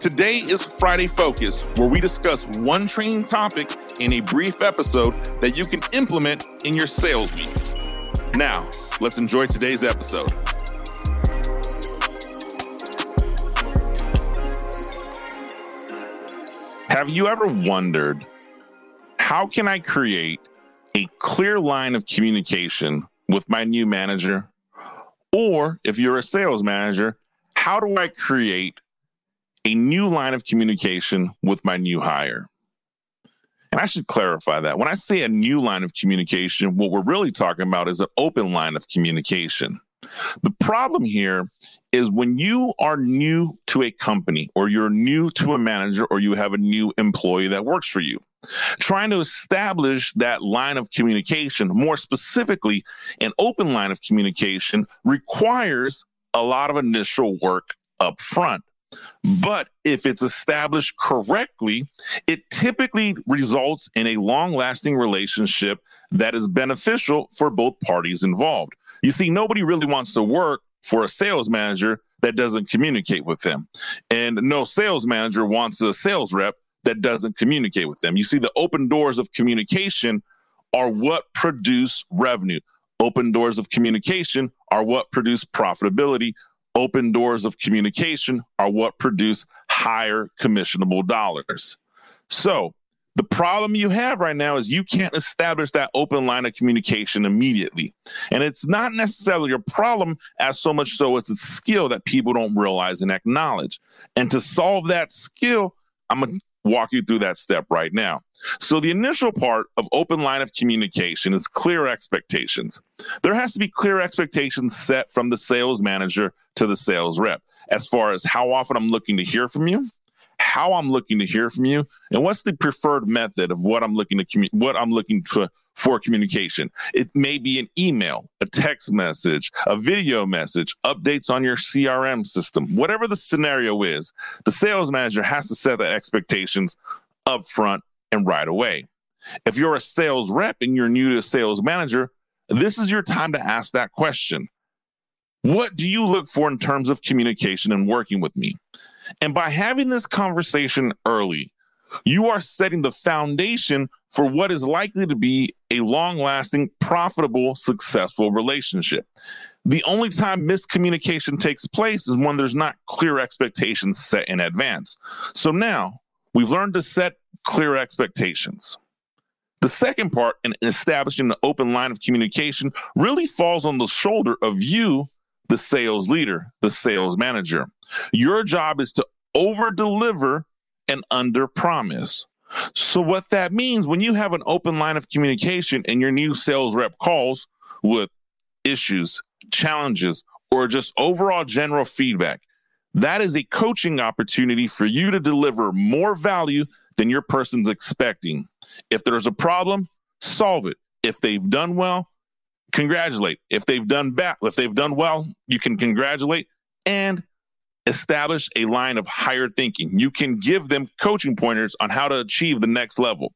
Today is Friday Focus, where we discuss one training topic in a brief episode that you can implement in your sales week. Now, let's enjoy today's episode. Have you ever wondered how can I create a clear line of communication with my new manager? Or if you're a sales manager, how do I create a new line of communication with my new hire. And I should clarify that. When I say a new line of communication, what we're really talking about is an open line of communication. The problem here is when you are new to a company or you're new to a manager or you have a new employee that works for you, trying to establish that line of communication, more specifically, an open line of communication requires a lot of initial work up front. But if it's established correctly, it typically results in a long lasting relationship that is beneficial for both parties involved. You see, nobody really wants to work for a sales manager that doesn't communicate with them. And no sales manager wants a sales rep that doesn't communicate with them. You see, the open doors of communication are what produce revenue. Open doors of communication are what produce profitability open doors of communication are what produce higher commissionable dollars. So, the problem you have right now is you can't establish that open line of communication immediately. And it's not necessarily a problem as so much so as a skill that people don't realize and acknowledge. And to solve that skill, I'm going to walk you through that step right now. So, the initial part of open line of communication is clear expectations. There has to be clear expectations set from the sales manager to the sales rep as far as how often I'm looking to hear from you, how I'm looking to hear from you, and what's the preferred method of what I'm looking to commu- what I'm looking for for communication. It may be an email, a text message, a video message, updates on your CRM system, whatever the scenario is. The sales manager has to set the expectations up front and right away. If you're a sales rep and you're new to sales manager, this is your time to ask that question. What do you look for in terms of communication and working with me? And by having this conversation early, you are setting the foundation for what is likely to be a long lasting, profitable, successful relationship. The only time miscommunication takes place is when there's not clear expectations set in advance. So now we've learned to set clear expectations. The second part in establishing the open line of communication really falls on the shoulder of you the sales leader, the sales manager. Your job is to over deliver and under promise. So, what that means when you have an open line of communication and your new sales rep calls with issues, challenges, or just overall general feedback, that is a coaching opportunity for you to deliver more value than your person's expecting. If there's a problem, solve it. If they've done well, congratulate. If they've done bad, if they've done well, you can congratulate and establish a line of higher thinking. You can give them coaching pointers on how to achieve the next level.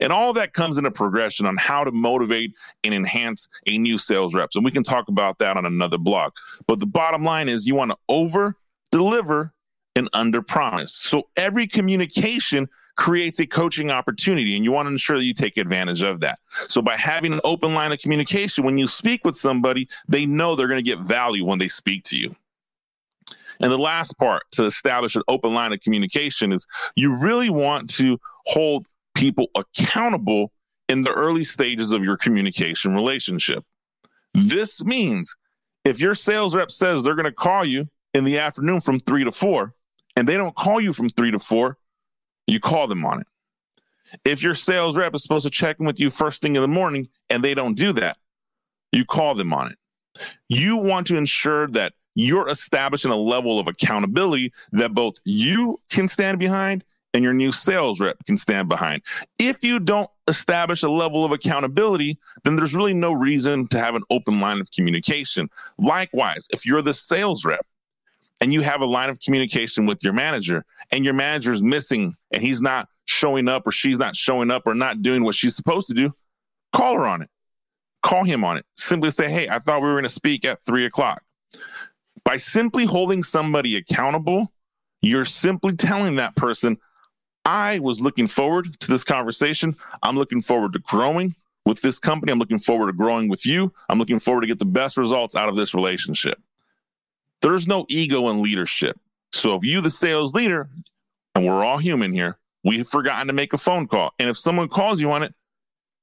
And all that comes in a progression on how to motivate and enhance a new sales reps. And we can talk about that on another block. But the bottom line is you want to over deliver and under promise. So every communication creates a coaching opportunity and you want to ensure that you take advantage of that. So by having an open line of communication, when you speak with somebody, they know they're going to get value when they speak to you. And the last part to establish an open line of communication is you really want to hold people accountable in the early stages of your communication relationship. This means if your sales rep says they're going to call you in the afternoon from three to four, and they don't call you from three to four, you call them on it. If your sales rep is supposed to check in with you first thing in the morning and they don't do that, you call them on it. You want to ensure that you're establishing a level of accountability that both you can stand behind and your new sales rep can stand behind. If you don't establish a level of accountability, then there's really no reason to have an open line of communication. Likewise, if you're the sales rep and you have a line of communication with your manager and your manager is missing and he's not showing up or she's not showing up or not doing what she's supposed to do, call her on it. Call him on it. Simply say, hey, I thought we were going to speak at three o'clock. By simply holding somebody accountable, you're simply telling that person, I was looking forward to this conversation. I'm looking forward to growing with this company. I'm looking forward to growing with you. I'm looking forward to get the best results out of this relationship. There's no ego in leadership. So if you, the sales leader, and we're all human here, we've forgotten to make a phone call. And if someone calls you on it,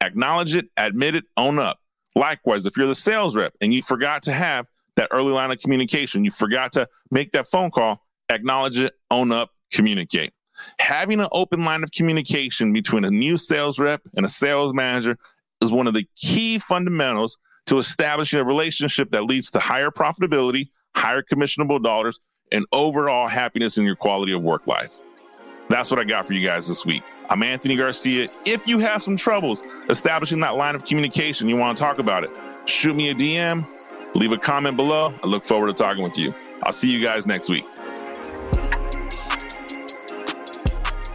acknowledge it, admit it, own up. Likewise, if you're the sales rep and you forgot to have that early line of communication, you forgot to make that phone call, acknowledge it, own up, communicate. Having an open line of communication between a new sales rep and a sales manager is one of the key fundamentals to establishing a relationship that leads to higher profitability, higher commissionable dollars, and overall happiness in your quality of work life. That's what I got for you guys this week. I'm Anthony Garcia. If you have some troubles establishing that line of communication, you want to talk about it, shoot me a DM, leave a comment below. I look forward to talking with you. I'll see you guys next week.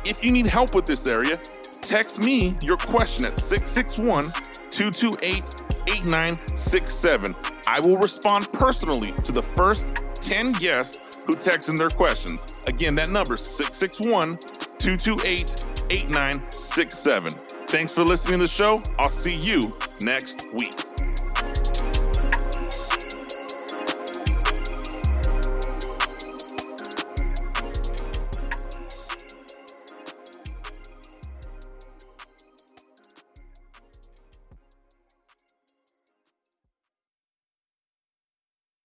If you need help with this area, text me your question at 661 228 8967. I will respond personally to the first 10 guests who text in their questions. Again, that number is 661 228 8967. Thanks for listening to the show. I'll see you next week.